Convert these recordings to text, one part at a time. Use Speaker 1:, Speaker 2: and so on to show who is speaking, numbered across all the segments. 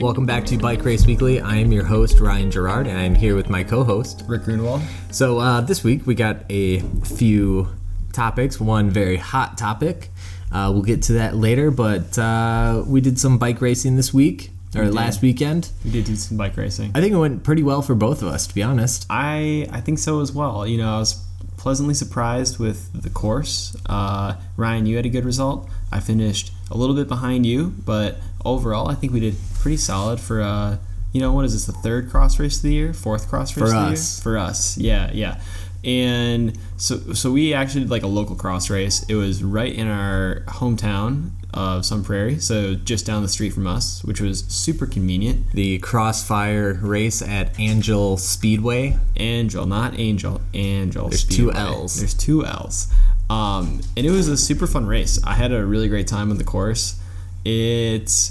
Speaker 1: Welcome back to Bike Race Weekly. I am your host, Ryan Gerard, and I'm here with my co host,
Speaker 2: Rick Grunewald.
Speaker 1: So, uh, this week we got a few topics. One very hot topic. Uh, we'll get to that later, but uh, we did some bike racing this week, or
Speaker 2: did.
Speaker 1: last weekend.
Speaker 2: We did do some bike racing.
Speaker 1: I think it went pretty well for both of us, to be honest.
Speaker 2: I I think so as well. You know, I was pleasantly surprised with the course. Uh, Ryan, you had a good result. I finished a little bit behind you, but overall, I think we did pretty solid for. Uh, you know, what is this? The third cross race of the year, fourth cross race
Speaker 1: For
Speaker 2: of the
Speaker 1: us.
Speaker 2: year for us. Yeah, yeah. And so, so we actually did like a local cross race. It was right in our hometown of Sun Prairie, so just down the street from us, which was super convenient.
Speaker 1: The Crossfire race at Angell Speedway.
Speaker 2: Angell, not Angel, Angell.
Speaker 1: There's two Ls.
Speaker 2: There's two L's. Um, and it was a super fun race. I had a really great time on the course. It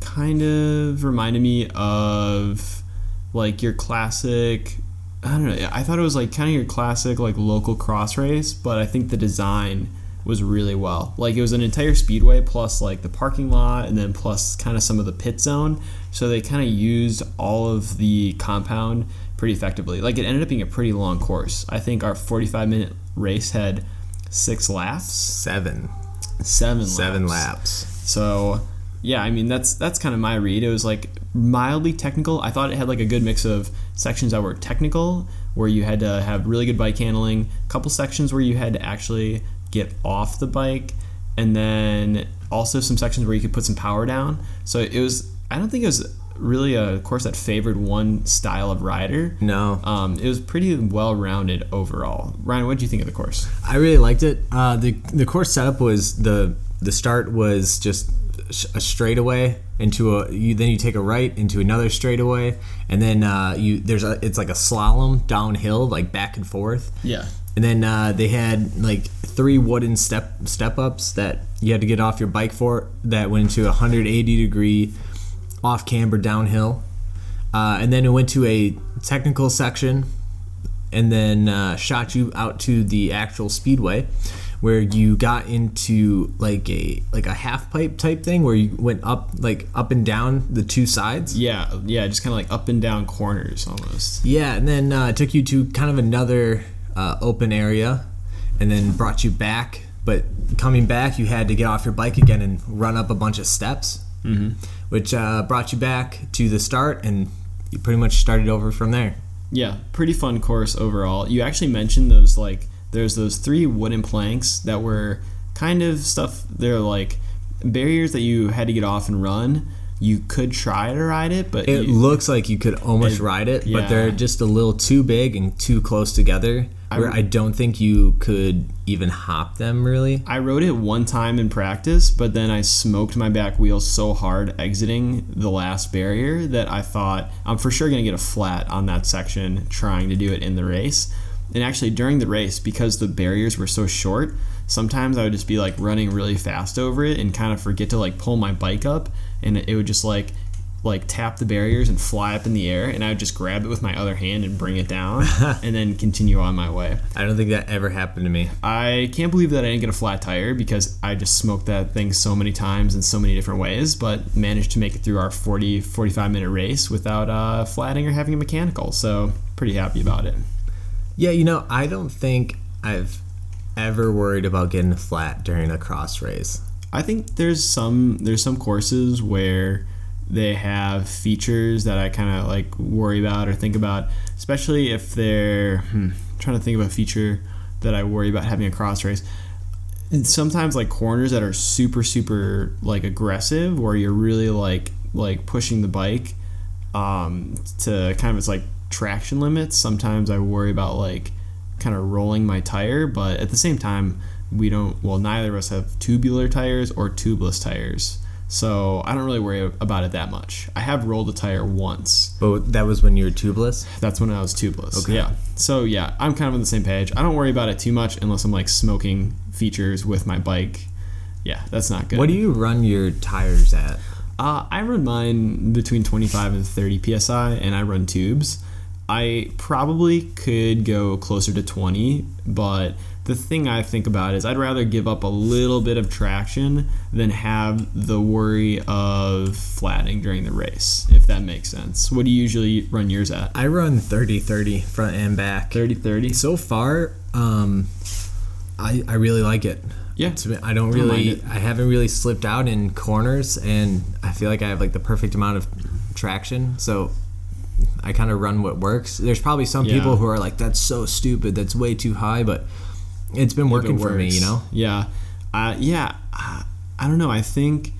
Speaker 2: kind of reminded me of like your classic. I don't know. I thought it was like kind of your classic like local cross race, but I think the design was really well. Like it was an entire speedway plus like the parking lot and then plus kind of some of the pit zone. So they kind of used all of the compound pretty effectively. Like it ended up being a pretty long course. I think our 45 minute race had six laps,
Speaker 1: Seven.
Speaker 2: seven
Speaker 1: Seven
Speaker 2: laps.
Speaker 1: laps.
Speaker 2: So yeah, I mean that's that's kind of my read. It was like mildly technical. I thought it had like a good mix of sections that were technical, where you had to have really good bike handling, a couple sections where you had to actually get off the bike, and then also some sections where you could put some power down. So it was. I don't think it was really a course that favored one style of rider.
Speaker 1: No.
Speaker 2: Um, it was pretty well rounded overall. Ryan, what did you think of the course?
Speaker 1: I really liked it. Uh, the the course setup was the the start was just a straightaway into a you then you take a right into another straightaway and then uh, you there's a it's like a slalom downhill like back and forth
Speaker 2: Yeah.
Speaker 1: and then uh, they had like three wooden step step ups that you had to get off your bike for that went into a 180 degree off camber downhill. Uh, and then it went to a technical section and then uh, shot you out to the actual speedway where you got into like a like a half pipe type thing where you went up like up and down the two sides.
Speaker 2: Yeah, yeah, just kind of like up and down corners almost.
Speaker 1: yeah and then uh, took you to kind of another uh, open area and then brought you back. But coming back you had to get off your bike again and run up a bunch of steps mm-hmm. which uh, brought you back to the start and you pretty much started over from there
Speaker 2: Yeah, pretty fun course overall. You actually mentioned those like there's those three wooden planks that were kind of stuff. They're like barriers that you had to get off and run. You could try to ride it, but
Speaker 1: It
Speaker 2: you,
Speaker 1: looks like you could almost
Speaker 2: It-
Speaker 1: ride it,
Speaker 2: yeah.
Speaker 1: but they're just a little too big and too close together. Where I, don't think you could even hop them really.
Speaker 2: I rode it one time in practice, but then I smoked my back wheel so hard exiting the last barrier that I thought I'm for sure going to get a flat on that section trying to do it in the race. And actually, during the race, because the barriers were so short, sometimes I would just be like running really fast over it and kind of forget to like pull my bike up, and it would just like like tap the barriers and fly up in the air, and I would just grab it with my other hand and bring it down, and then continue on my way.
Speaker 1: I don't think that ever happened to me.
Speaker 2: I can't believe that I didn't get a flat tire because I just smoked that thing so many times in so many different ways, but managed to make it through our 40, 45 minute race without uh, flatting or having a mechanical. So, pretty happy about it.
Speaker 1: Yeah, you know, I don't think I've ever worried about getting a flat during a cross race.
Speaker 2: I think there's some there's some courses where they have features that I kind of like worry about or think about, especially if they're hmm, trying to think of a feature that I worry about having a cross race. And sometimes like corners that are super super like aggressive, where you're really like like pushing the bike um, to kind of its like traction limits. Sometimes I worry about like kind of rolling my tire, but at the same time, we don't. Well, neither of us have tubular tires or tubeless tires, so I don't really worry about it that much. I have rolled a tire once.
Speaker 1: But that was when you were tubeless.
Speaker 2: That's when I was tubeless.
Speaker 1: Okay.
Speaker 2: Yeah. So yeah, I'm kind of on the same page. I don't worry about it too much unless I'm like smoking features with my bike. Yeah, that's not good.
Speaker 1: What do you run your tires at?
Speaker 2: Uh, I run mine between 25 and 30 psi, and I run tubes. I probably could go closer to 20, but the thing I think about is I'd rather give up a little bit of traction than have the worry of flattening during the race, if that makes sense. What do you usually run yours at?
Speaker 1: I run 30 30 front and back.
Speaker 2: 30 30?
Speaker 1: So far, um, I, I really like it.
Speaker 2: Yeah.
Speaker 1: I don't really. I haven't really slipped out in corners, and I feel like I have like the perfect amount of traction. So I kind of run what works. There's probably some
Speaker 2: Yeah.
Speaker 1: people who are like, "That's so stupid. That's way too high," but it's been
Speaker 2: it
Speaker 1: working for me. You know.
Speaker 2: Yeah. Uh, yeah. I, I don't know. I think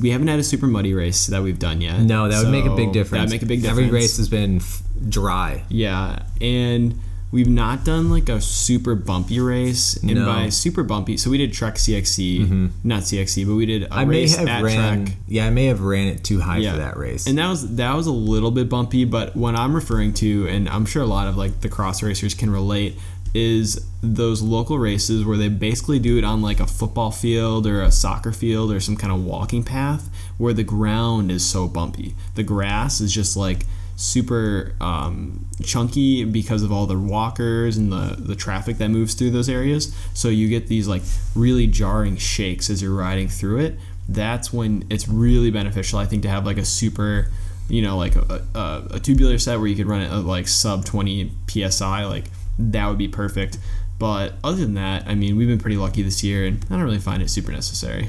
Speaker 2: we haven't had a super muddy race that we've done yet.
Speaker 1: No, that would make a big difference.
Speaker 2: That'd make a big difference.
Speaker 1: Every race has been f- dry.
Speaker 2: Yeah, and we've not done like a super bumpy race. And
Speaker 1: No.
Speaker 2: by super bumpy, so we did Trek CXC, not CXC, but we did a
Speaker 1: Mm-hmm. I may
Speaker 2: race
Speaker 1: have
Speaker 2: at
Speaker 1: ran.
Speaker 2: Trek.
Speaker 1: Yeah, I may have ran it too high
Speaker 2: Yeah.
Speaker 1: for that race.
Speaker 2: And that was that was a little bit bumpy, but what I'm referring to, and I'm sure a lot of like the cross racers can relate, is those local races where they basically do it on like a football field or a soccer field or some kind of walking path where the ground is so bumpy. The grass is just like super um, chunky because of all the walkers and the, the traffic that moves through those areas. So you get these like really jarring shakes as you're riding through it. That's when it's really beneficial, I think, to have like a super, you know, like a, a, a tubular set where you could run it at like sub 20 psi. Like that would be perfect. But other than that, I mean, we've been pretty lucky this year, and I don't really find it super necessary.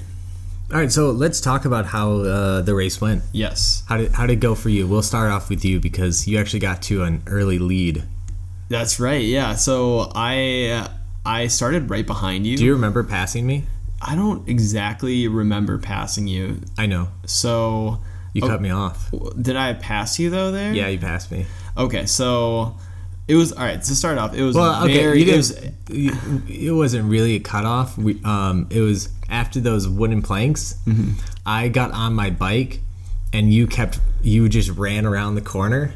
Speaker 1: All right, so let's talk about how uh, the race went.
Speaker 2: Yes,
Speaker 1: How did how did it go for you? We'll start off with you because you actually got to an early lead.
Speaker 2: that's right. Yeah. So I I started right behind you.
Speaker 1: Do you remember passing me?
Speaker 2: I don't exactly remember passing you.
Speaker 1: I know
Speaker 2: So
Speaker 1: you
Speaker 2: Oh.
Speaker 1: cut me off.
Speaker 2: did I pass you though there?
Speaker 1: Yeah, you passed me.
Speaker 2: Okay, so it was all right. To start off, it was
Speaker 1: Well, okay,
Speaker 2: very.
Speaker 1: you
Speaker 2: it was,
Speaker 1: it wasn't really a cutoff. We um, it was after those wooden planks.
Speaker 2: Mm-hmm.
Speaker 1: I got on my bike, and you kept you just ran around the corner.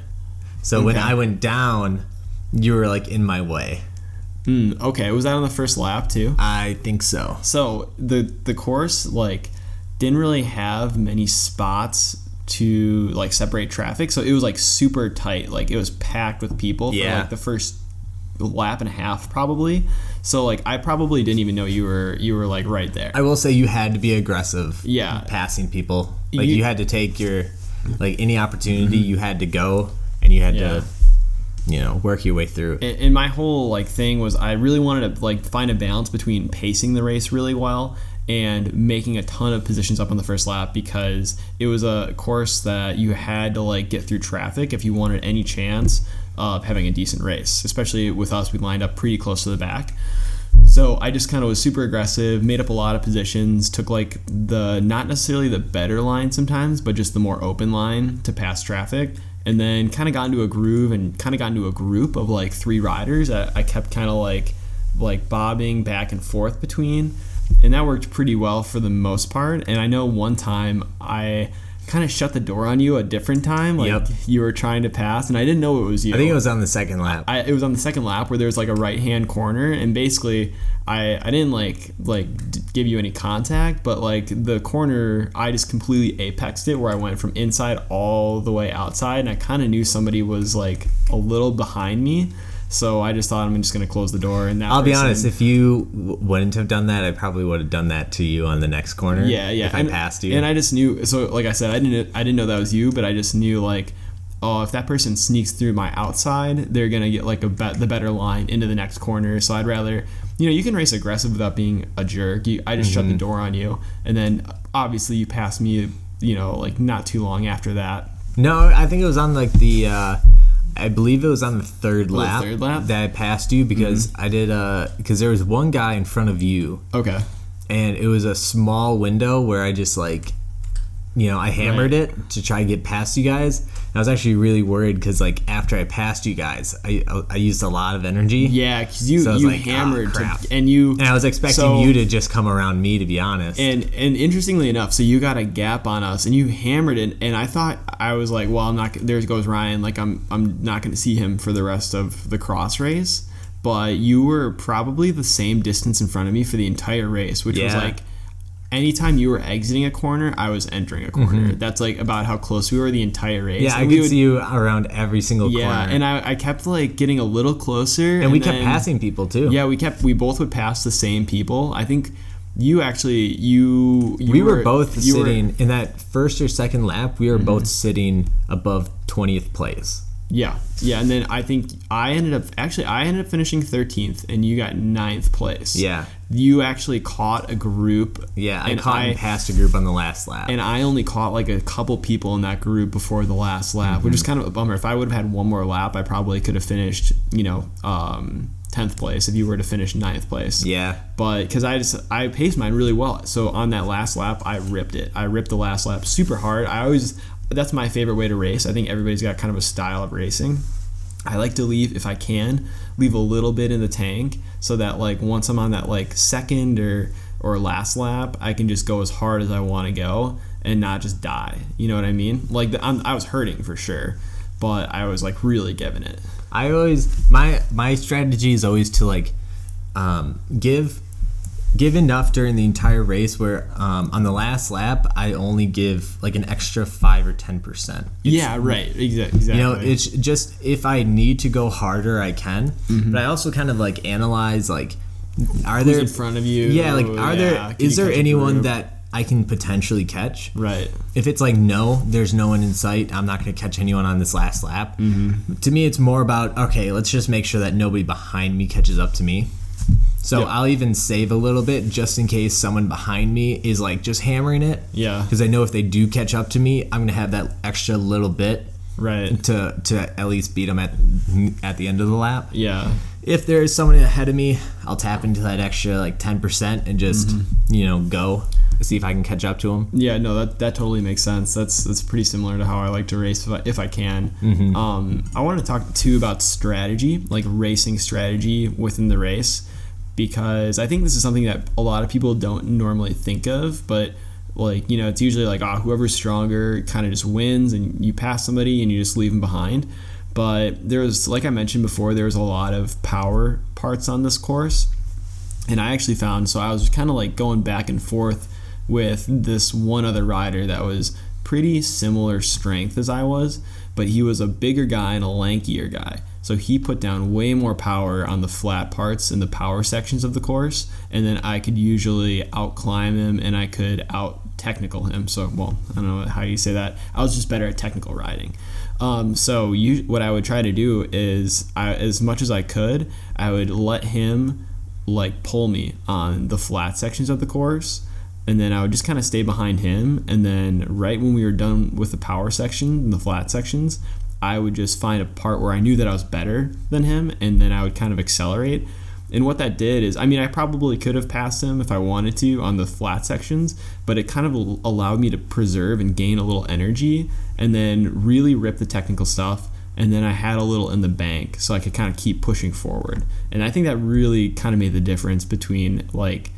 Speaker 1: So when I went down, you were like in my way.
Speaker 2: mm, okay, was that on the first lap too?
Speaker 1: I think so.
Speaker 2: So the the course like didn't really have many spots to like separate traffic, so it was like super tight. Like it was packed with people for
Speaker 1: Yeah.
Speaker 2: like the first lap and a half probably. So like I probably didn't even know you were you were like right there.
Speaker 1: I will say you had to be aggressive.
Speaker 2: Yeah.
Speaker 1: passing people. Like
Speaker 2: You-
Speaker 1: you, had to take your like any opportunity mm-hmm. you had to go, and you had
Speaker 2: Yeah.
Speaker 1: to you know work your way through.
Speaker 2: and, and my whole like thing was I really wanted to like find a balance between pacing the race really well and making a ton of positions up on the first lap because it was a course that you had to like get through traffic if you wanted any chance of having a decent race. Especially with us, we lined up pretty close to the back. So I just kind of was super aggressive, made up a lot of positions, took like the not necessarily the better line sometimes, but just the more open line to pass traffic, and then kind of got into a groove and kind of got into a group of like three riders. I, I kept kind of like like bobbing back and forth between, and that worked pretty well for the most part. And I know one time I kind of shut the door on you a different time, like
Speaker 1: Yep.
Speaker 2: you were trying to pass, and I didn't know it was you.
Speaker 1: I think it was on the second lap.
Speaker 2: I, it was on the second lap where there was like a right hand corner and basically I, I didn't like like give you any contact but like the corner I just completely apexed it where I went from inside all the way outside and I kind of knew somebody was like a little behind me so I just thought I'm just gonna close the door and that
Speaker 1: I'll be honest. If you wouldn't have done that, I probably would have done that to you on the next corner.
Speaker 2: yeah yeah
Speaker 1: If I passed you.
Speaker 2: and I just knew so like I said I didn't I didn't know that was you but I just knew like oh if that person sneaks through my outside they're gonna get like a bet the better line into the next corner so I'd rather you know you can race aggressive without being a jerk you, I just shut
Speaker 1: Mm-hmm.
Speaker 2: the door on you and then obviously you passed me you know like not too long after that
Speaker 1: no, I think it was on like the. Uh, I believe it was on the third lap,
Speaker 2: third lap?
Speaker 1: that I passed you because I did. Uh, because there was one guy in front of you,
Speaker 2: okay
Speaker 1: and it was a small window where I just like, you know, I hammered
Speaker 2: Right.
Speaker 1: it to try to get past you guys. I was actually really worried because like after I passed you guys, I I used a lot of energy.
Speaker 2: yeah because you
Speaker 1: So
Speaker 2: you
Speaker 1: like, "Ah,
Speaker 2: hammered to,
Speaker 1: crap."
Speaker 2: and you
Speaker 1: And I was expecting
Speaker 2: So-
Speaker 1: you to just come around me, to be honest.
Speaker 2: And and interestingly enough, so you got a gap on us, and you hammered it, and I thought I was like, well, I'm not. There goes Ryan. Like I'm I'm not going to see him for the rest of the cross race. But you were probably the same distance in front of me for the entire race, which was like anytime you were exiting a corner, I was entering a corner. That's like about how close we were the entire race.
Speaker 1: Mm-hmm. Yeah, I
Speaker 2: And we
Speaker 1: could
Speaker 2: would-
Speaker 1: see you around every single corner.
Speaker 2: Yeah,
Speaker 1: corner.
Speaker 2: and I, I kept like getting a little closer,
Speaker 1: and we kept passing people too.
Speaker 2: Yeah, we kept we both would pass the same people. I think you actually you, you
Speaker 1: we were, both
Speaker 2: you were-
Speaker 1: sitting in that first or second lap. We were both
Speaker 2: Mm-hmm.
Speaker 1: sitting above twentieth place.
Speaker 2: yeah, yeah, and then I think I ended up actually I ended up finishing thirteenth, and you got ninth place.
Speaker 1: Yeah,
Speaker 2: you actually caught a group.
Speaker 1: yeah. I
Speaker 2: and
Speaker 1: caught
Speaker 2: I,
Speaker 1: and passed a group on the last lap.
Speaker 2: and I only caught like a couple people in that group before the last lap, which is
Speaker 1: Mm-hmm.
Speaker 2: kind of a bummer. If I would have had one more lap, I probably could have finished, you know, um, tenth place. If you were to finish ninth place,
Speaker 1: yeah,
Speaker 2: but because I just I paced mine really well. So on that last lap, I ripped it. I ripped the last lap super hard. I always that's my favorite way to race. I think everybody's got kind of a style of racing. I like to leave if I can leave a little bit in the tank so that like once I'm on that like second or or last lap, I can just go as hard as I want to go and not just die. You know what I mean? Like the, I was hurting for sure, but I was like really giving it.
Speaker 1: I always my my strategy is always to like um, give give enough during the entire race where um, on the last lap I only give like an extra five or ten percent.
Speaker 2: yeah, right. Exa- exactly.
Speaker 1: You know, it's just if I need to go harder, I can.
Speaker 2: Mm-hmm.
Speaker 1: But I also kind of like analyze like, are
Speaker 2: Who's
Speaker 1: there
Speaker 2: in front of you?
Speaker 1: Yeah, like are
Speaker 2: Yeah,
Speaker 1: there is there anyone that I can potentially catch?
Speaker 2: right?
Speaker 1: If it's like no, there's no one in sight. I'm not going to catch anyone on this last lap.
Speaker 2: Mm-hmm.
Speaker 1: To me, it's more about okay. Let's just make sure that nobody behind me catches up to me. So
Speaker 2: Yep.
Speaker 1: I'll even save a little bit just in case someone behind me is like just hammering it.
Speaker 2: Yeah.
Speaker 1: Because I know if they do catch up to me, I'm gonna have that extra little bit
Speaker 2: Right.
Speaker 1: to to at least beat them at at the end of the lap.
Speaker 2: Yeah.
Speaker 1: If there is someone ahead of me, I'll tap into that extra like 10% and just
Speaker 2: Mm-hmm.
Speaker 1: you know go see if I can catch up to them.
Speaker 2: Yeah, no, that, that totally makes sense. That's that's pretty similar to how I like to race if I, if I can.
Speaker 1: Mm-hmm.
Speaker 2: Um, I want to talk too about strategy, like racing strategy within the race, because I think this is something that a lot of people don't normally think of. But like you know, it's usually like ah, whoever's stronger kind of just wins, and you pass somebody and you just leave them behind. But there's, like I mentioned before, there's a lot of power parts on this course and I actually found so I was kind of like going back and forth with this one other rider that was pretty similar strength as I was, but he was a bigger guy and a lankier guy. So he put down way more power on the flat parts and the power sections of the course, and then I could usually outclimb him and I could out technical him. So well, I don't know how you say that. I was just better at technical riding. Um, so you, what I would try to do is, I, as much as I could, I would let him like pull me on the flat sections of the course and then I would just kind of stay behind him and then right when we were done with the power section and the flat sections I would just find a part where I knew that I was better than him and then I would kind of accelerate. And what that did is I mean I probably could have passed him if I wanted to on the flat sections but it kind of allowed me to preserve and gain a little energy and then really rip the technical stuff. And then I had a little in the bank so I could kind of keep pushing forward. And I think that really kind of made the difference between like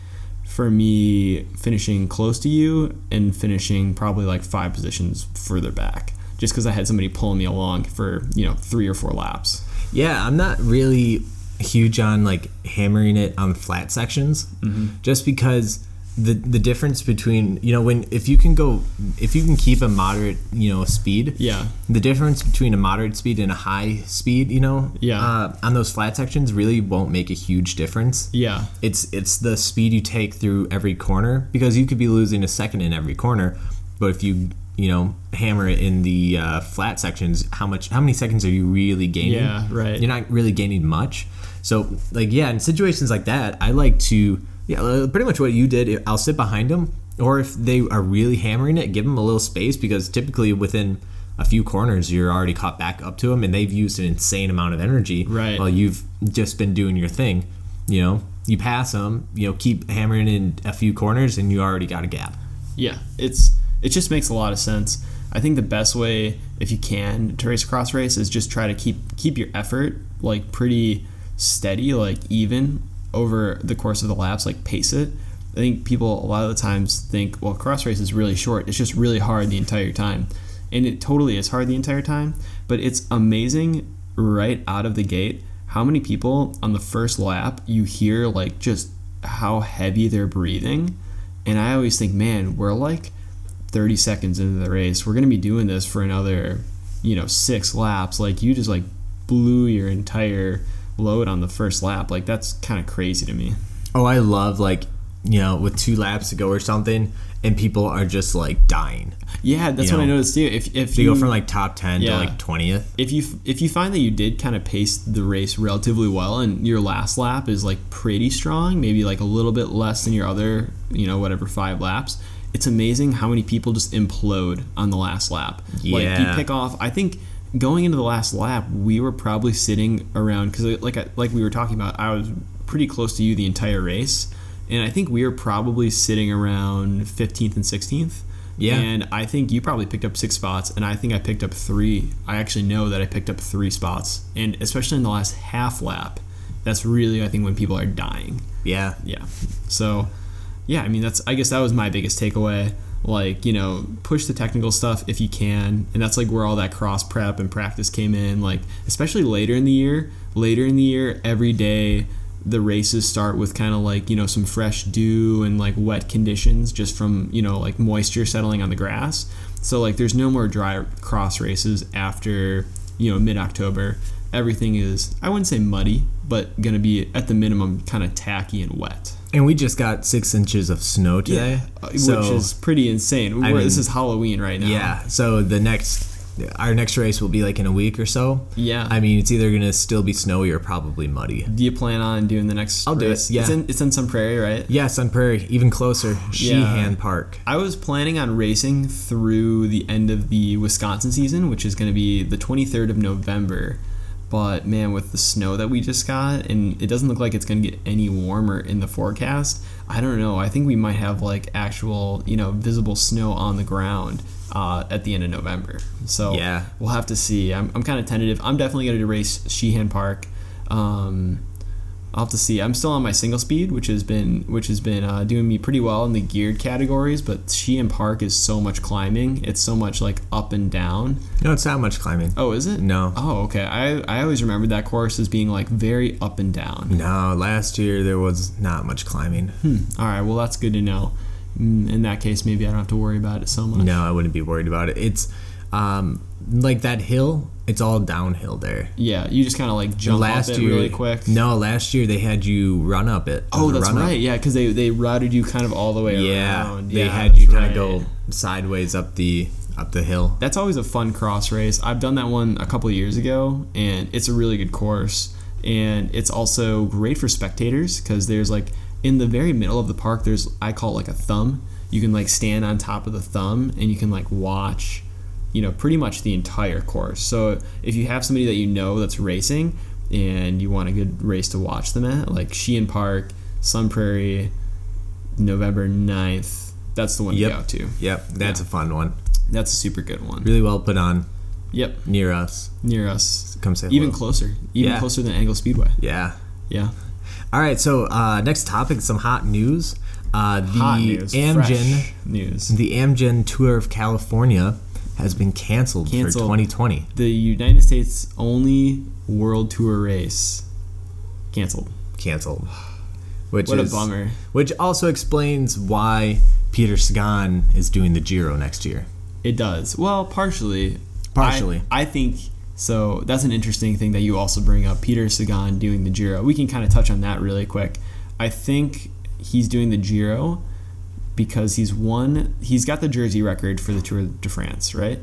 Speaker 2: for me finishing close to you and finishing probably like five positions further back just because I had somebody pulling me along for, you know, three or four laps.
Speaker 1: Yeah, I'm not really huge on like hammering it on flat sections,
Speaker 2: Mm-hmm.
Speaker 1: just because the the difference between you know when if you can go if you can keep a moderate you know speed
Speaker 2: Yeah.
Speaker 1: the difference between a moderate speed and a high speed you know
Speaker 2: Yeah.
Speaker 1: uh, on those flat sections really won't make a huge difference
Speaker 2: Yeah.
Speaker 1: it's it's the speed you take through every corner because you could be losing a second in every corner but if you you know hammer it in the uh, flat sections how much how many seconds are you really gaining
Speaker 2: Yeah, right.
Speaker 1: you're not really gaining much so like yeah in situations like that i like to yeah uh, pretty much what you did i'll sit behind them or if they are really hammering it give them a little space because typically within a few corners you're already caught back up to them and they've used an insane amount of energy
Speaker 2: Right.
Speaker 1: while you've just been doing your thing you know you pass them you know keep hammering in a few corners and you already got a gap
Speaker 2: Yeah, it's it just makes a lot of sense. I think the best way, if you can, to race a cross race is just try to keep keep your effort like pretty steady, like even over the course of the laps, like pace it. I think people a lot of the times think, well, cross race is really short. It's just really hard the entire time, and it totally is hard the entire time. But it's amazing right out of the gate how many people on the first lap you hear like just how heavy they're breathing and I always think, man, we're like 30 seconds into the race. We're gonna be doing this for another, you know, six laps. Like you just like blew your entire load on the first lap. Like that's kind of crazy to me.
Speaker 1: Oh, I love like you know with two laps to go or something, and people are just like dying.
Speaker 2: Yeah, that's
Speaker 1: You
Speaker 2: what I noticed too. If if
Speaker 1: They
Speaker 2: you
Speaker 1: go from like top ten
Speaker 2: Yeah.
Speaker 1: to like twentieth.
Speaker 2: if you if you find that you did kind of pace the race relatively well and your last lap is like pretty strong maybe like a little bit less than your other you know whatever five laps it's amazing how many people just implode on the last lap like you pick off i think going into the last lap we were probably sitting around because uh, like I- like we were talking about i was pretty close to you the entire race and i think we were probably sitting around 15th and 16th
Speaker 1: Yeah.
Speaker 2: and I think you probably picked up six spots, and I think I picked up three. I actually know that I picked up three spots, and especially in the last half lap, that's really I think when people are dying.
Speaker 1: Yeah.
Speaker 2: Yeah. So, yeah, I mean that's I guess that was my biggest takeaway. Like you know, push the technical stuff if you can, and that's like where all that cross prep and practice came in. Like especially later in the year, later in the year, every day the races start with kind of like you know some fresh dew and like wet conditions just from you know like moisture settling on the grass. So like there's no more dry cross races after you know mid October. Everything is I wouldn't say muddy, but gonna be at the minimum kind of tacky and wet.
Speaker 1: And we just got six inches of snow today,
Speaker 2: Uh,
Speaker 1: so
Speaker 2: which is pretty insane.
Speaker 1: I
Speaker 2: We're- this is Halloween right now.
Speaker 1: yeah. So the next, our next race will be like in a week or so.
Speaker 2: Yeah.
Speaker 1: I mean, it's either gonna still be snowy or probably muddy.
Speaker 2: Do you plan on doing the next?
Speaker 1: I'll do it,
Speaker 2: race?
Speaker 1: yeah.
Speaker 2: It's in, it's in Sun Prairie, right?
Speaker 1: Yes, on Prairie, even closer,
Speaker 2: Yeah.
Speaker 1: Sheehan Park.
Speaker 2: I was planning on racing through the end of the Wisconsin season, which is going to be the 23rd of November. But man, with the snow that we just got, and it doesn't look like it's going to get any warmer in the forecast. I don't know. I think we might have like actual, you know, visible snow on the ground uh, at the end of November. So
Speaker 1: Yeah.
Speaker 2: we'll have to see. I'm, I'm kind of tentative. I'm definitely going to race Sheehan Park. Um, I'll have to see. I'm still on my single speed, which has been which has been uh, doing me pretty well in the geared categories. But Sheehan Park is so much climbing. It's so much like up and down.
Speaker 1: No, it's not much climbing.
Speaker 2: Oh, is it?
Speaker 1: No.
Speaker 2: Oh, okay. I I always remembered that course as being like very up and down.
Speaker 1: No, last year there was not much climbing.
Speaker 2: Hmm. All right. Well, that's good to know. Mm, In that case, maybe I don't have to worry about it so much.
Speaker 1: No, I wouldn't be worried about it. It's um, like that hill. It's all downhill there.
Speaker 2: Yeah, you just kind of like jump
Speaker 1: last
Speaker 2: up it
Speaker 1: year,
Speaker 2: really quick.
Speaker 1: No, last year they had you run up it.
Speaker 2: Oh, that's
Speaker 1: run up.
Speaker 2: right. Yeah, because they they routed you kind of all the way
Speaker 1: Yeah,
Speaker 2: around.
Speaker 1: they
Speaker 2: Yeah,
Speaker 1: had you kind of
Speaker 2: right.
Speaker 1: go sideways up the up the hill.
Speaker 2: That's always a fun cross race. I've done that one a couple of years ago, and it's a really good course. And it's also great for spectators because there's like in the very middle of the park, there's I call it like a thumb. You can like stand on top of the thumb and you can like watch, you know, pretty much the entire course. So if you have somebody that you know that's racing and you want a good race to watch them at, like Sheehan Park, Sun Prairie, November 9th, that's the one
Speaker 1: Yep.
Speaker 2: to go to.
Speaker 1: Yep, that's a fun one.
Speaker 2: That's a super good one.
Speaker 1: Really well put on
Speaker 2: Yep,
Speaker 1: near us.
Speaker 2: near us.
Speaker 1: Come say
Speaker 2: Even
Speaker 1: hello.
Speaker 2: closer. Even
Speaker 1: Yeah.
Speaker 2: closer than Angell Speedway.
Speaker 1: Yeah.
Speaker 2: Yeah.
Speaker 1: All right. So uh, next topic, some hot news. Uh, the
Speaker 2: Hot news.
Speaker 1: Amgen,
Speaker 2: fresh news.
Speaker 1: the Amgen Tour of California has been canceled,
Speaker 2: Canceled.
Speaker 1: for 2020.
Speaker 2: The United States only World Tour race canceled.
Speaker 1: Canceled. Which
Speaker 2: What
Speaker 1: is
Speaker 2: a bummer.
Speaker 1: Which also explains why Peter Sagan is doing the Giro next year.
Speaker 2: It does. Well, partially.
Speaker 1: Partially.
Speaker 2: I, I think so. That's an interesting thing that you also bring up. Peter Sagan doing the Giro. We can kind of touch on that really quick. I think he's doing the Giro because he's won. He's got the jersey record for the Tour de France, right?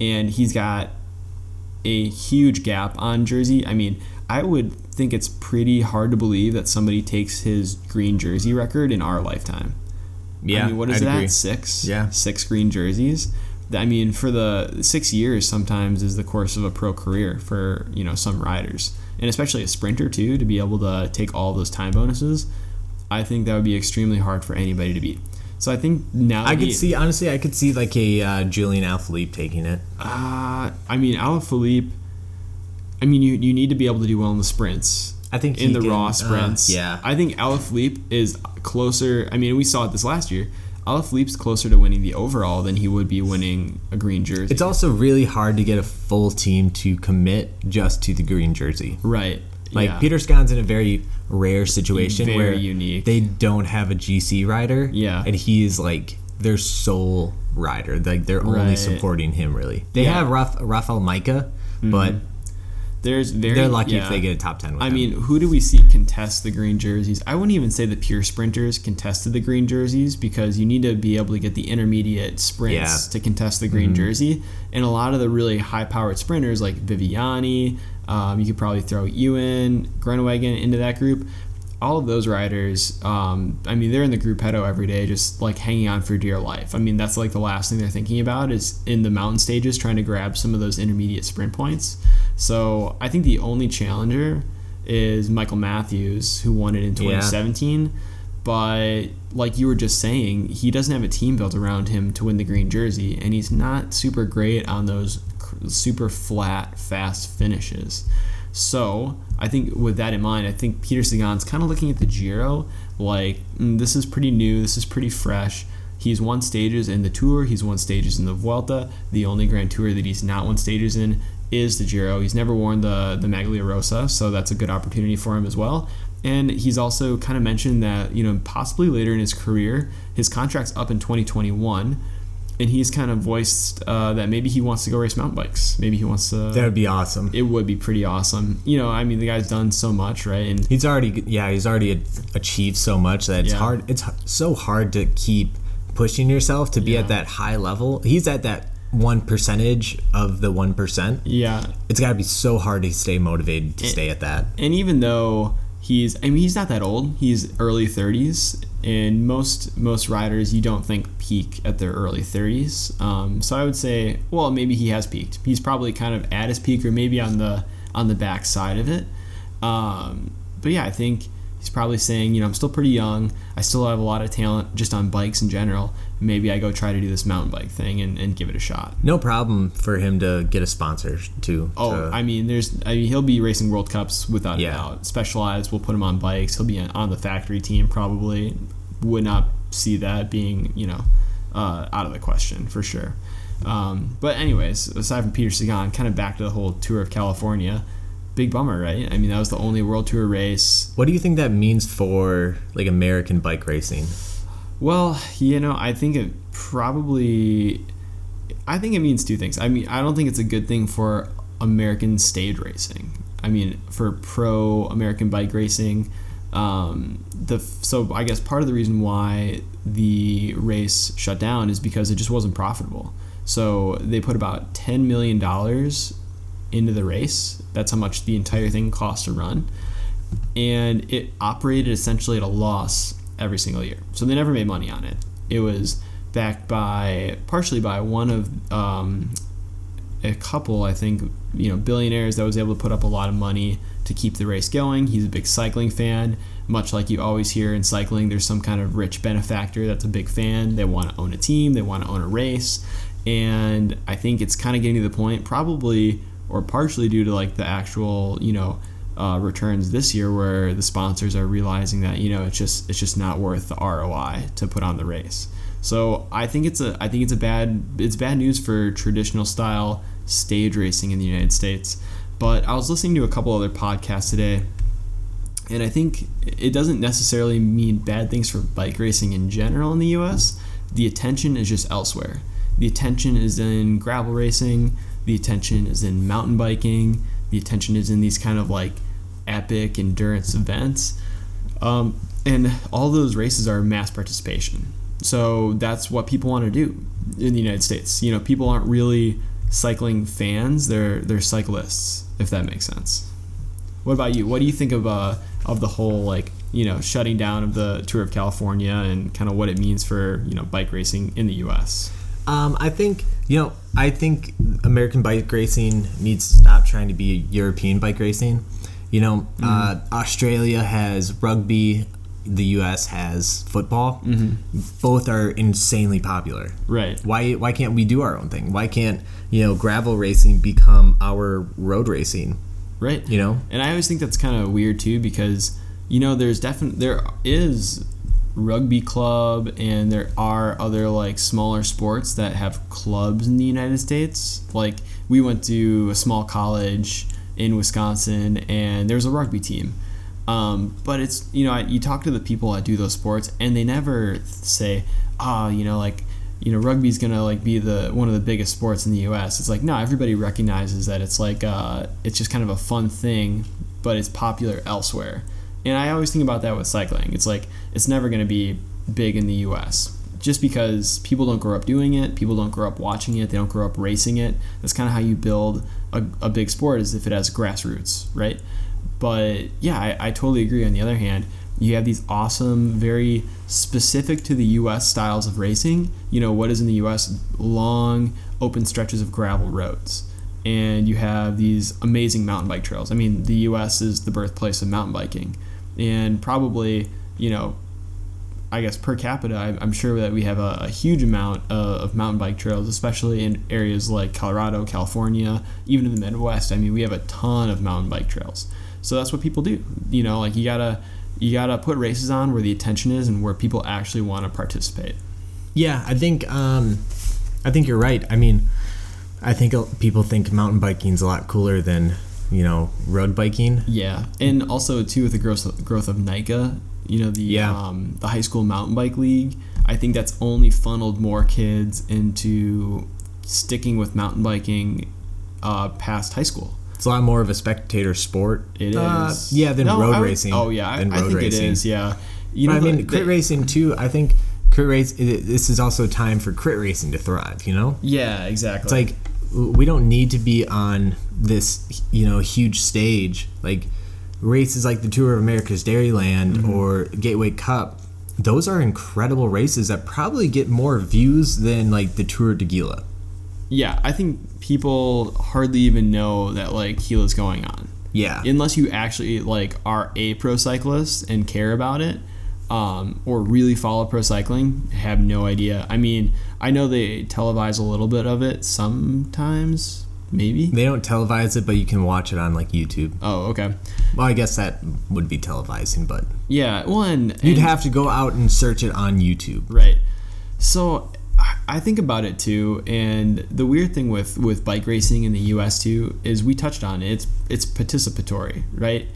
Speaker 2: And he's got a huge gap on jersey. I mean, I would think it's pretty hard to believe that somebody takes his green jersey record in our lifetime.
Speaker 1: Yeah,
Speaker 2: I mean, what is
Speaker 1: I'd
Speaker 2: that?
Speaker 1: agree.
Speaker 2: Six?
Speaker 1: Yeah.
Speaker 2: Six green jerseys. I mean, for the six years, sometimes is the course of a pro career for you know some riders, and especially a sprinter too, to be able to take all those time bonuses. I think that would be extremely hard for anybody to beat. So I think now
Speaker 1: I could see honestly, I could see like a uh, Julian Alaphilippe taking it.
Speaker 2: Uh, I mean, Alaphilippe. I mean, you you need to be able to do well in the sprints.
Speaker 1: I think
Speaker 2: in
Speaker 1: he
Speaker 2: the
Speaker 1: can-
Speaker 2: raw
Speaker 1: uh,
Speaker 2: sprints.
Speaker 1: yeah.
Speaker 2: I think Alaphilippe is closer. I mean, we saw it this last year. Alaphilippe's closer to winning the overall than he would be winning a green jersey.
Speaker 1: It's also really hard to get a full team to commit just to the green jersey.
Speaker 2: right.
Speaker 1: Like
Speaker 2: Yeah.
Speaker 1: Peter Sagan's in a very rare situation
Speaker 2: Very
Speaker 1: where
Speaker 2: unique.
Speaker 1: they don't have a GC rider.
Speaker 2: Yeah.
Speaker 1: and he is like their sole rider. Like they're only supporting him really. They
Speaker 2: Yeah. Mm-hmm.
Speaker 1: have Raf- Rafał Majka, but
Speaker 2: There's very
Speaker 1: they're lucky
Speaker 2: yeah.
Speaker 1: if they get a top ten. With
Speaker 2: I
Speaker 1: him.
Speaker 2: mean, who do we see contest the green jerseys? I wouldn't even say the pure sprinters contested the green jerseys because you need to be able to get the intermediate sprints
Speaker 1: Yeah. Mm-hmm.
Speaker 2: to contest the green jersey. And a lot of the really high powered sprinters like Viviani, um, you could probably throw Ewan, Groenewegen into that group. All of those riders, um, I mean, they're in the gruppetto every day, just like hanging on for dear life. I mean, that's like the last thing they're thinking about is in the mountain stages trying to grab some of those intermediate sprint points. So I think the only challenger is Michael Matthews, who won it in 2017. But like you were just saying, he doesn't have a team built around him to win the green jersey, and he's not super great on those super flat, fast finishes. So I think with that in mind, I think Peter Sagan's kind of looking at the Giro like mm, this is pretty new, this is pretty fresh. He's won stages in the Tour, he's won stages in the Vuelta. The only Grand Tour that he's not won stages in is the Giro. He's never worn the the Maglia Rosa, so that's a good opportunity for him as well. And he's also kind of mentioned that you know possibly later in his career, his contract's up in 2021, and he's kind of voiced uh, that maybe he wants to go race mountain bikes. Maybe he wants to.
Speaker 1: that would be awesome.
Speaker 2: it would be pretty awesome. You know, I mean, the guy's done so much, right? And
Speaker 1: He's already yeah he's already achieved so much that it's
Speaker 2: Yeah.
Speaker 1: hard. It's so hard to keep pushing yourself to be
Speaker 2: Yeah.
Speaker 1: at that high level. He's at that one percentage of the one percent.
Speaker 2: yeah,
Speaker 1: It's got to be so hard to stay motivated to stay at that.
Speaker 2: and even though he's I mean he's not that old. He's early 30s and most most riders you don't think peak at their early 30s. Um, so I would say well maybe he has peaked. He's probably kind of at his peak or maybe on the on the back side of it. Um, but yeah, I think he's probably saying, you know, I'm still pretty young. I still have a lot of talent just on bikes in general. Maybe I go try to do this mountain bike thing and, and give it a shot.
Speaker 1: No problem for him to get a sponsor too.
Speaker 2: Oh,
Speaker 1: to-
Speaker 2: I mean, there's, I mean, he'll be racing World Cups without
Speaker 1: Yeah.
Speaker 2: a doubt. Specialized, we'll put him on bikes. He'll be on the factory team probably. Would not see that being, you know, uh, out of the question for sure. Um, but anyways, aside from Peter Sagan, kind of back to the whole tour of California. Big bummer, right? I mean, that was the only World Tour race.
Speaker 1: what do you think that means for like American bike racing?
Speaker 2: Well, you know, I think it probably. I think it means two things. I mean, I don't think it's a good thing for American stage racing. I mean, for pro American bike racing, um, the so I guess part of the reason why the race shut down is because it just wasn't profitable. So they put about ten million dollars into the race. That's how much the entire thing cost to run, and it operated essentially at a loss every single year. So they never made money on it. It was backed by partially by one of um, a couple, I think, you know, billionaires that was able to put up a lot of money to keep the race going. He's a big cycling fan. Much like you always hear in cycling, there's some kind of rich benefactor that's a big fan. They want to own a team, they want to own a race. And I think it's kind of getting to the point, probably or partially due to like the actual, you know, uh, returns this year where the sponsors are realizing that you know it's just it's just not worth the ROI to put on the race. So I think it's a I think it's a bad it's bad news for traditional style stage racing in the United States. But I was listening to a couple other podcasts today, and I think it doesn't necessarily mean bad things for bike racing in general in the U.S. The attention is just elsewhere. The attention is in gravel racing. The attention is in mountain biking. The attention is in these kind of like epic endurance events. Um, and all those races are mass participation. So that's what people want to do in the United States. You know, people aren't really cycling fans; they're they're cyclists, if that makes sense. What about you? What do you think of uh, of the whole like you know shutting down of the Tour of California and kind of what it means for you know bike racing in the U.S.
Speaker 1: Um, I think you know. I think American bike racing needs to stop trying to be European bike racing. You know, uh, Australia has rugby. The U.S. has football. Both are insanely popular.
Speaker 2: Right.
Speaker 1: Why? Why can't we do our own thing? Why can't you know gravel racing become our road racing?
Speaker 2: Right.
Speaker 1: You know,
Speaker 2: And I always think that's kind of weird too because you know there's definitely there is rugby club and there are other like smaller sports that have clubs in the United States. Like we went to a small college in Wisconsin, and there's a rugby team. Um, but it's you know I, you talk to the people that do those sports, and they never say, ah, you know, like you know rugby's gonna like be the one of the biggest sports in the U.S. It's like no, everybody recognizes that it's like uh, it's just kind of a fun thing, but it's popular elsewhere. And I always think about that with cycling. It's like it's never gonna be big in the U.S. Just because people don't grow up doing it, people don't grow up watching it, they don't grow up racing it. That's kind of how you build a, a big sport, is if it has grassroots, right? But yeah, I, I totally agree. On the other hand, you have these awesome, very specific to the U.S. styles of racing. You know what is in the U.S. long, open stretches of gravel roads, and you have these amazing mountain bike trails. I mean, the U.S. is the birthplace of mountain biking, and probably you know, I guess per capita, I'm sure that we have a, a huge amount of, of mountain bike trails, especially in areas like Colorado, California, even in the Midwest. I mean, we have a ton of mountain bike trails. So that's what people do. You know, like you gotta you gotta put races on where the attention is and where people actually want to participate.
Speaker 1: Yeah, I think um, I think you're right. I mean, I think people think mountain biking's a lot cooler than you know road biking.
Speaker 2: Yeah, and also too with the growth of, growth of NICA, you know the
Speaker 1: Yeah.
Speaker 2: um, the high school mountain bike league. I think that's only funneled more kids into sticking with mountain biking uh, past high school.
Speaker 1: It's a lot more of a spectator sport.
Speaker 2: It is
Speaker 1: Uh, yeah, than
Speaker 2: No,
Speaker 1: road
Speaker 2: would-
Speaker 1: racing.
Speaker 2: Oh yeah, I,
Speaker 1: than
Speaker 2: I
Speaker 1: road
Speaker 2: think
Speaker 1: racing.
Speaker 2: it is. Yeah, you
Speaker 1: But
Speaker 2: know,
Speaker 1: I mean,
Speaker 2: the-
Speaker 1: crit
Speaker 2: the-
Speaker 1: racing too. I think crit race. it- This is also a time for crit racing to thrive. You know,
Speaker 2: Yeah, exactly.
Speaker 1: it's like we don't need to be on this you know huge stage like races like the Tour of America's Dairyland
Speaker 2: Mm-hmm.
Speaker 1: or Gateway Cup. Those are incredible races that probably get more views than like the Tour de Gila.
Speaker 2: yeah, I think people hardly even know that like Gila's going on.
Speaker 1: Yeah,
Speaker 2: unless you actually like are a pro cyclist and care about it um, or really follow pro cycling have no idea i mean i know they televise a little bit of it sometimes maybe
Speaker 1: they don't televise it, but you can watch it on like YouTube.
Speaker 2: oh okay
Speaker 1: Well, I guess that would be televising, but
Speaker 2: yeah well and,
Speaker 1: you'd have to go out and search it on YouTube.
Speaker 2: Right. So I- I think about it too, and the weird thing with with bike racing in the U.S. too is we touched on it. It's it's participatory, right?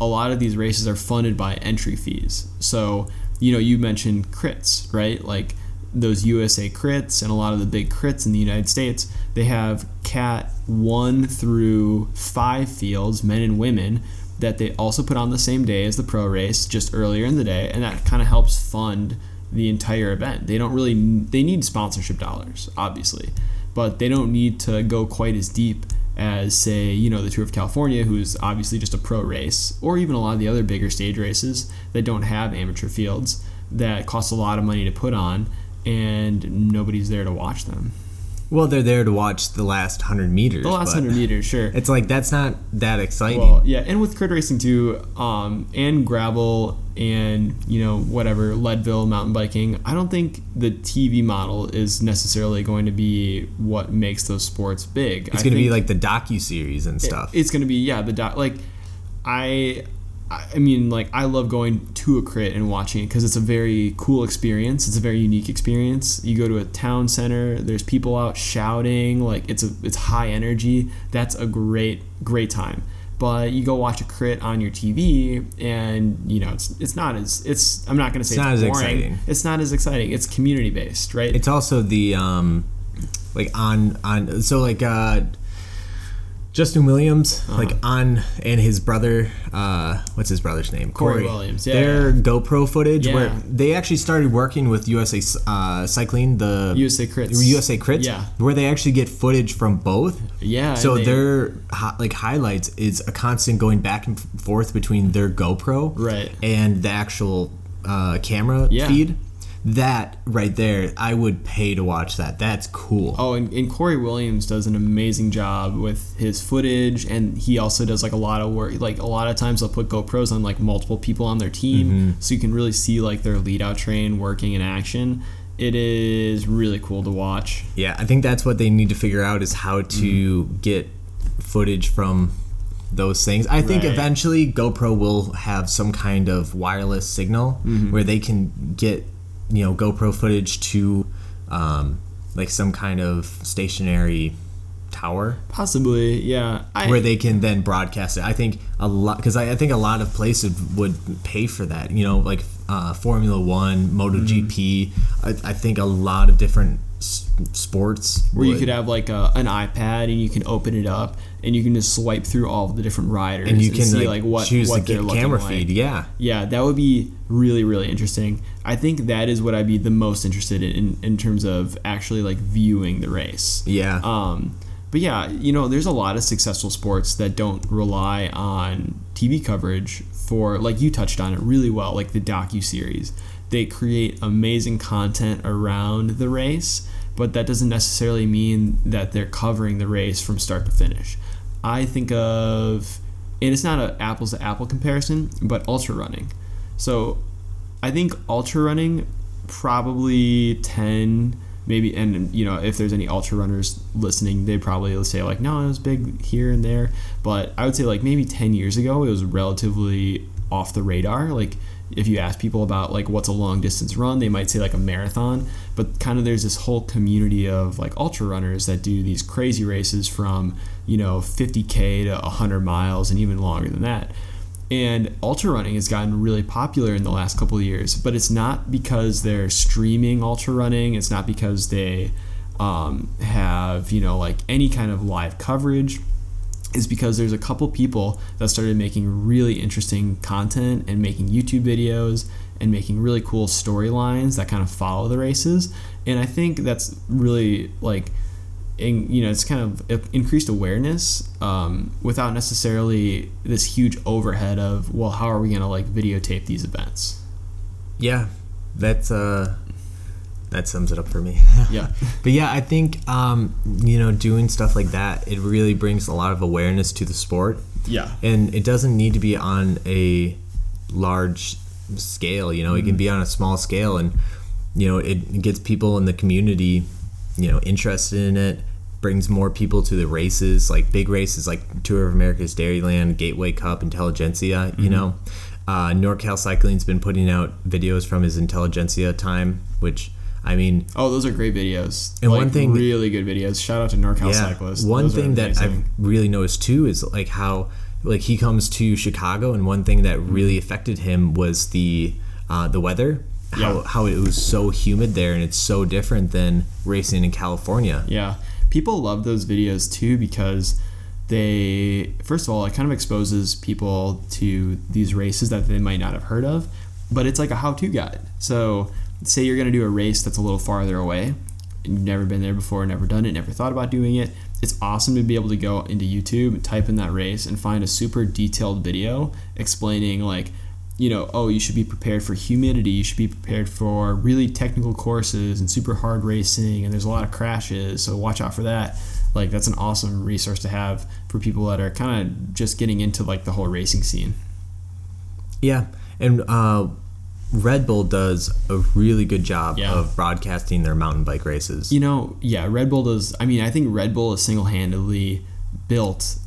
Speaker 2: A lot of these races are funded by entry fees. So you know you mentioned crits, right? Like those USA crits and a lot of the big crits in the United States, they have cat one through five fields, men and women, that they also put on the same day as the pro race, just earlier in the day, and that kind of helps fund the entire event. They don't really they need sponsorship dollars, obviously, but they don't need to go quite as deep as say you know the Tour of California, who's obviously just a pro race, or even a lot of the other bigger stage races that don't have amateur fields that cost a lot of money to put on, and nobody's there to watch them.
Speaker 1: Well, they're there to watch the last hundred meters.
Speaker 2: The last hundred meters, sure.
Speaker 1: It's like that's not that exciting.
Speaker 2: Well, yeah, and with crit racing too, um, and gravel, and you know whatever Leadville mountain biking, I don't think the TV model is necessarily going to be what makes those sports big.
Speaker 1: it's gonna be like the docu series and stuff.
Speaker 2: It's going to be yeah the doc like I. I mean, like I love going to a crit and watching it because it's a very cool experience. It's a very unique experience. You go to a town center. There's people out shouting. Like it's a it's high energy. That's a great great time. But you go watch a crit on your TV, and you know it's it's not as it's. I'm not going to say
Speaker 1: It's not as
Speaker 2: boring.
Speaker 1: exciting.
Speaker 2: It's not as exciting. It's community based, right?
Speaker 1: it's also the um, like on on so like uh, Justin Williams
Speaker 2: Uh-huh.
Speaker 1: like on and his brother uh, what's his brother's name
Speaker 2: Corey Williams, yeah,
Speaker 1: their
Speaker 2: yeah.
Speaker 1: GoPro footage where they actually started working with USA uh, Cycling the
Speaker 2: USA crits.
Speaker 1: USA Crits
Speaker 2: Yeah.
Speaker 1: where they actually get footage from both
Speaker 2: Yeah.
Speaker 1: so
Speaker 2: they-
Speaker 1: their like highlights is a constant going back and forth between their GoPro
Speaker 2: Right.
Speaker 1: and the actual uh, camera
Speaker 2: Yeah.
Speaker 1: feed. That right there, I would pay to watch that. That's cool.
Speaker 2: Oh, and, and Corey Williams does an amazing job with his footage, and he also does like a lot of work. Like a lot of times, they'll put GoPros on like multiple people on their team,
Speaker 1: Mm-hmm.
Speaker 2: so you can really see like their lead out train working in action. It is really cool to watch.
Speaker 1: Yeah, I think that's what they need to figure out is how to get footage from those things. I think
Speaker 2: Right.
Speaker 1: eventually GoPro will have some kind of wireless signal where they can get you know GoPro footage to um, like some kind of stationary tower
Speaker 2: Possibly, yeah. I,
Speaker 1: where they can then broadcast it. I think a lot because I, I think a lot of places would pay for that. You know, like uh, Formula One, MotoGP. I, I think a lot of different s- sports
Speaker 2: where you could have like a, an iPad and you can open it up and you can just swipe through all the different riders
Speaker 1: and you can
Speaker 2: see
Speaker 1: like,
Speaker 2: like, what
Speaker 1: choose
Speaker 2: what
Speaker 1: the
Speaker 2: they're
Speaker 1: ca-
Speaker 2: looking
Speaker 1: camera
Speaker 2: like.
Speaker 1: feed. Yeah,
Speaker 2: Yeah, that would be really really interesting. I think that is what I'd be the most interested in in, in terms of actually like viewing the race.
Speaker 1: yeah.
Speaker 2: Um, but yeah, you know, there's a lot of successful sports that don't rely on TV coverage for, like you touched on it really well, like the docu series. They create amazing content around the race, but that doesn't necessarily mean that they're covering the race from start to finish. I think of, and it's not an apples to apple comparison, but ultra running. So I think ultra running probably 10 maybe and you know if there's any ultra runners listening they probably will say like no it was big here and there. But i would say like maybe 10 years ago it was relatively off the radar. Like if you ask people about like what's a long distance run they might say like a marathon. But kind of there's this whole community of like ultra runners that do these crazy races from you know 50k to 100 miles and even longer than that. And ultra running has gotten really popular in the last couple of years but it's not because they're streaming ultra running. It's not because they um, have you know like any kind of live coverage. Is because there's a couple people that started making really interesting content and making youtube videos and making really cool storylines that kind of follow the races. And i think that's really like in, you know it's kind of increased awareness um, without necessarily this huge overhead of well how are we going to like videotape these events
Speaker 1: Yeah, that's uh, that sums it up for me.
Speaker 2: Yeah.
Speaker 1: but yeah, I think um, you know, doing stuff like that, it really brings a lot of awareness to the sport,
Speaker 2: yeah
Speaker 1: and it doesn't need to be on a large scale. You know, it can be on a small scale, and you know, it gets people in the community, you know, interested in it. Brings more people to the races, like big races, like Tour of America's Dairyland, Gateway Cup, Intelligentsia. You know, uh, NorCal Cycling's been putting out videos from his Intelligentsia time, which I mean,
Speaker 2: oh those are great videos
Speaker 1: And
Speaker 2: like,
Speaker 1: one thing-
Speaker 2: really good videos shout out to norcal
Speaker 1: yeah.
Speaker 2: cyclists
Speaker 1: One
Speaker 2: Those
Speaker 1: thing that. I've really noticed too is like how like he comes to Chicago, and one thing that really affected him was the uh, the weather. How,
Speaker 2: Yeah.
Speaker 1: how it was so humid there, and it's so different than racing in California.
Speaker 2: Yeah. People love those videos too because they, first of all, it kind of exposes people to these races that they might not have heard of, but it's like a how to guide. So, say you're going to do a race that's a little farther away, and you've never been there before, never done it, never thought about doing it. It's awesome to be able to go into YouTube, type in that race, and find a super detailed video explaining, like, you know, oh, you should be prepared for humidity, you should be prepared for really technical courses and super hard racing, and there's a lot of crashes, so watch out for that. Like, that's an awesome resource to have for people that are kind of just getting into like the whole racing scene.
Speaker 1: Yeah, and uh, Red Bull does a really good job
Speaker 2: Yeah.
Speaker 1: of broadcasting their mountain bike races.
Speaker 2: You know, yeah, Red Bull does. I mean, I think Red Bull is single handedly built.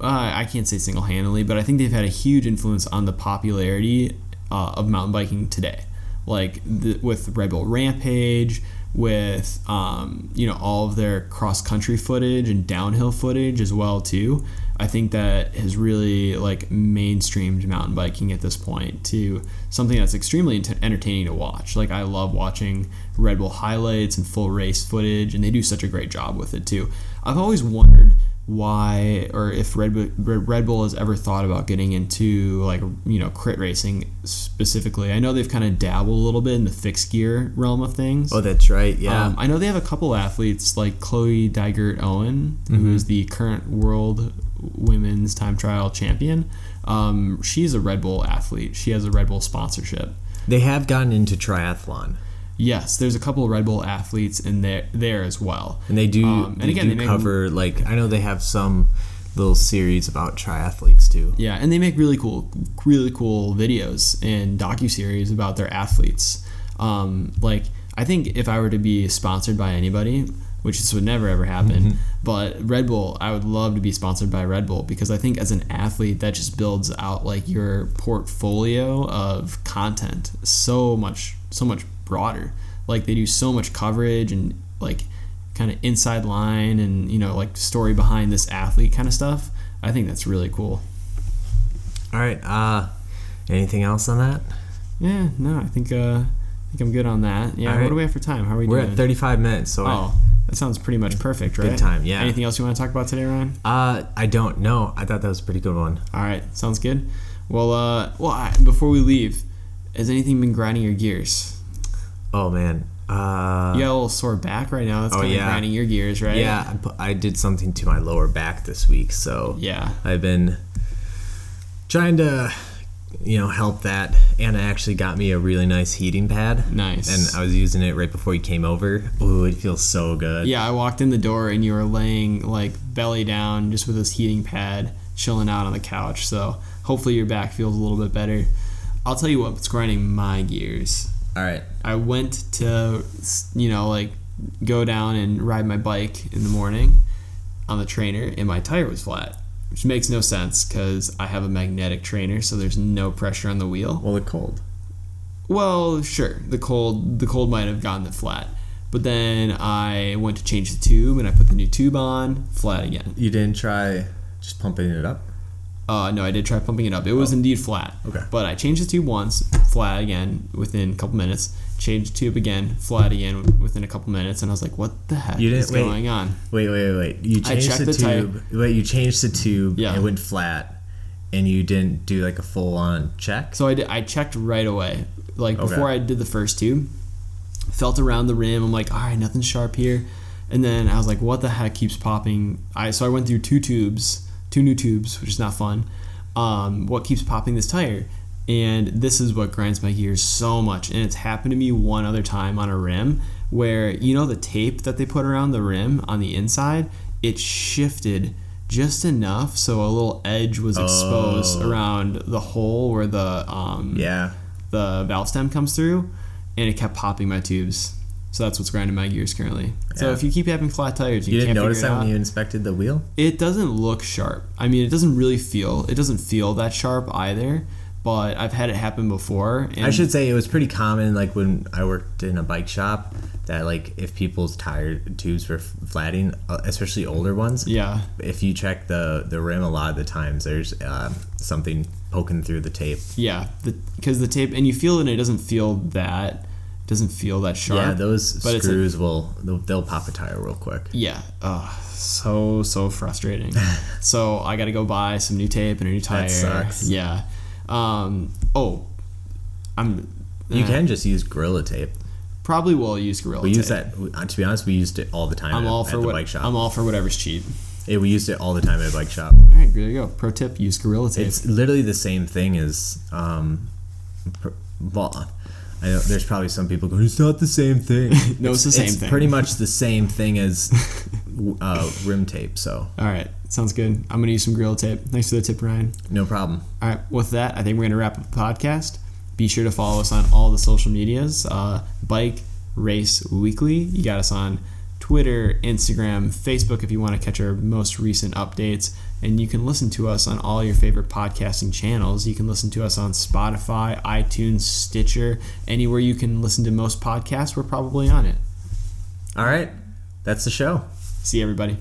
Speaker 2: Uh, I can't say single handedly, but I think they've had a huge influence on the popularity uh, of mountain biking today. Like the, with Red Bull Rampage, with um, you know all of their cross country footage and downhill footage as well too. I think that has really like mainstreamed mountain biking at this point to something that's extremely ent- entertaining to watch. Like I love watching Red Bull highlights and full race footage, and they do such a great job with it too. I've always wondered why or if Red Bull, Red Bull has ever thought about getting into like you know crit racing specifically. I know they've kind of dabbled a little bit in the fixed gear realm of things.
Speaker 1: oh, that's right. Yeah.
Speaker 2: Um, I know they have a couple athletes like Chloe Dygert Owen, who is the current world women's time trial champion. Um, she's a Red Bull athlete. She has a Red Bull sponsorship.
Speaker 1: they have gotten into triathlon,
Speaker 2: Yes, there's a couple of Red Bull athletes in there there as well.
Speaker 1: and they do.
Speaker 2: Um, and
Speaker 1: they
Speaker 2: again,
Speaker 1: do
Speaker 2: they make-
Speaker 1: cover like I know they have some little series about triathletes too.
Speaker 2: Yeah, and they make really cool, really cool videos and docu series about their athletes. Um, like I think if I were to be sponsored by anybody, which this would never ever happen, but Red Bull, I would love to be sponsored by Red Bull because I think as an athlete that just builds out like your portfolio of content so much, so much broader. Like they do so much coverage and like kind of inside line and you know like story behind this athlete kind of stuff. I think that's really cool.
Speaker 1: All right. Uh, anything else on that?
Speaker 2: Yeah, no, I think uh, I think I'm good on that. Yeah,
Speaker 1: All
Speaker 2: what do we have for time? How are we
Speaker 1: We're
Speaker 2: doing?
Speaker 1: at 35 minutes, so
Speaker 2: Oh, that sounds pretty much perfect, right?
Speaker 1: Good time, yeah.
Speaker 2: Anything else you want to talk about today, Ryan?
Speaker 1: uh, I don't know. I thought that was a pretty good one.
Speaker 2: All right, sounds good. Well, uh, well, I, before we leave, has anything been grinding your gears?
Speaker 1: Oh man. Uh,
Speaker 2: You got a little sore back right now. That's
Speaker 1: Oh,
Speaker 2: kind of
Speaker 1: yeah.
Speaker 2: grinding your gears, right?
Speaker 1: yeah. I, I did something to my lower back this week, so
Speaker 2: Yeah.
Speaker 1: I've been trying to, you know, help that. Anna actually got me a really nice heating pad.
Speaker 2: Nice.
Speaker 1: And I was using it right before you came over. Ooh, it feels so good.
Speaker 2: Yeah, I walked in the door and you were laying like belly down, just with this heating pad, chilling out on the couch. So hopefully your back feels a little bit better. I'll tell you what's grinding my gears.
Speaker 1: All right.
Speaker 2: I went to, you know, like go down and ride my bike in the morning on the trainer, and my tire was flat, which makes no sense because I have a magnetic trainer, so there's no pressure on the wheel.
Speaker 1: Well, it's cold.
Speaker 2: Well, sure, the cold the cold might have gotten it flat, but then I went to change the tube and I put the new tube on, flat again.
Speaker 1: You didn't try just pumping it up?
Speaker 2: Uh, no, I did try pumping it up. It was indeed flat.
Speaker 1: Okay.
Speaker 2: But I changed the tube once, flat again within a couple minutes. Changed the tube again, flat again within a couple minutes, and I was like, "What the heck
Speaker 1: You didn't-
Speaker 2: is
Speaker 1: wait.
Speaker 2: going on?"
Speaker 1: Wait, wait, wait, wait. You changed the,
Speaker 2: the
Speaker 1: tube. Wait, you changed the tube.
Speaker 2: Yeah.
Speaker 1: It went flat, and you didn't do like a full on check.
Speaker 2: So I, did, I checked right away, like
Speaker 1: Okay.
Speaker 2: before I did the first tube. Felt around the rim. I'm like, all right, nothing sharp here. And then I was like, what the heck keeps popping? I so I went through two tubes, two new tubes, which is not fun. Um, what keeps popping this tire? And this is what grinds my gears so much. And it's happened to me one other time on a rim where you know the tape that they put around the rim on the inside, it shifted just enough so a little edge was exposed
Speaker 1: Oh.
Speaker 2: around the hole where the um,
Speaker 1: yeah.
Speaker 2: the valve stem comes through, and it kept popping my tubes. So that's what's grinding my gears currently. So if you keep having flat tires, you,
Speaker 1: You didn't
Speaker 2: can't
Speaker 1: notice
Speaker 2: figure
Speaker 1: that
Speaker 2: it out.
Speaker 1: when you inspected the wheel?
Speaker 2: It doesn't look sharp. I mean, it doesn't really feel. It doesn't feel that sharp either. But I've had it happen before. And
Speaker 1: I should say it was pretty common, like when I worked in a bike shop, that like if people's tire tubes were flatting, uh, especially older ones,
Speaker 2: Yeah.
Speaker 1: if you check the the rim a lot of the times, there's uh, something poking through the tape.
Speaker 2: Yeah. Because the, tape, and you feel it, and it doesn't feel that. Doesn't feel that sharp.
Speaker 1: Yeah, those
Speaker 2: but
Speaker 1: screws will they'll, they'll pop a tire real quick.
Speaker 2: Yeah. Oh, so so frustrating. so I got to go buy some new tape and a new tire.
Speaker 1: sucks.
Speaker 2: Yeah. Um. Oh, I'm.
Speaker 1: You
Speaker 2: uh,
Speaker 1: can just use Gorilla Tape.
Speaker 2: probably will use Gorilla
Speaker 1: We
Speaker 2: Tape.
Speaker 1: use that. uh, To be honest, we used it all the time
Speaker 2: I'm
Speaker 1: at,
Speaker 2: all for
Speaker 1: the
Speaker 2: what
Speaker 1: bike shop.
Speaker 2: I'm all for whatever's cheap.
Speaker 1: Yeah, we used it all the time at a bike shop.
Speaker 2: All right, there you go. Pro tip: use Gorilla Tape.
Speaker 1: It's literally the same thing as um, well, I know there's probably some people going, it's not the same thing.
Speaker 2: No, it's the same
Speaker 1: it's
Speaker 2: thing.
Speaker 1: pretty much the same thing as uh, rim tape. So
Speaker 2: all right, sounds good. I'm gonna use some Gorilla Tape. Thanks for the tip, Ryan.
Speaker 1: no problem.
Speaker 2: All right, with that, I think we're gonna wrap up the podcast. Be sure to follow us on all the social medias. Uh, Bike Race Weekly. You got us on Twitter, Instagram, Facebook if you want to catch our most recent updates. And you can listen to us on all your favorite podcasting channels. You can listen to us on Spotify, iTunes, Stitcher, anywhere you can listen to most podcasts. We're probably on it.
Speaker 1: All right, that's the show.
Speaker 2: See everybody.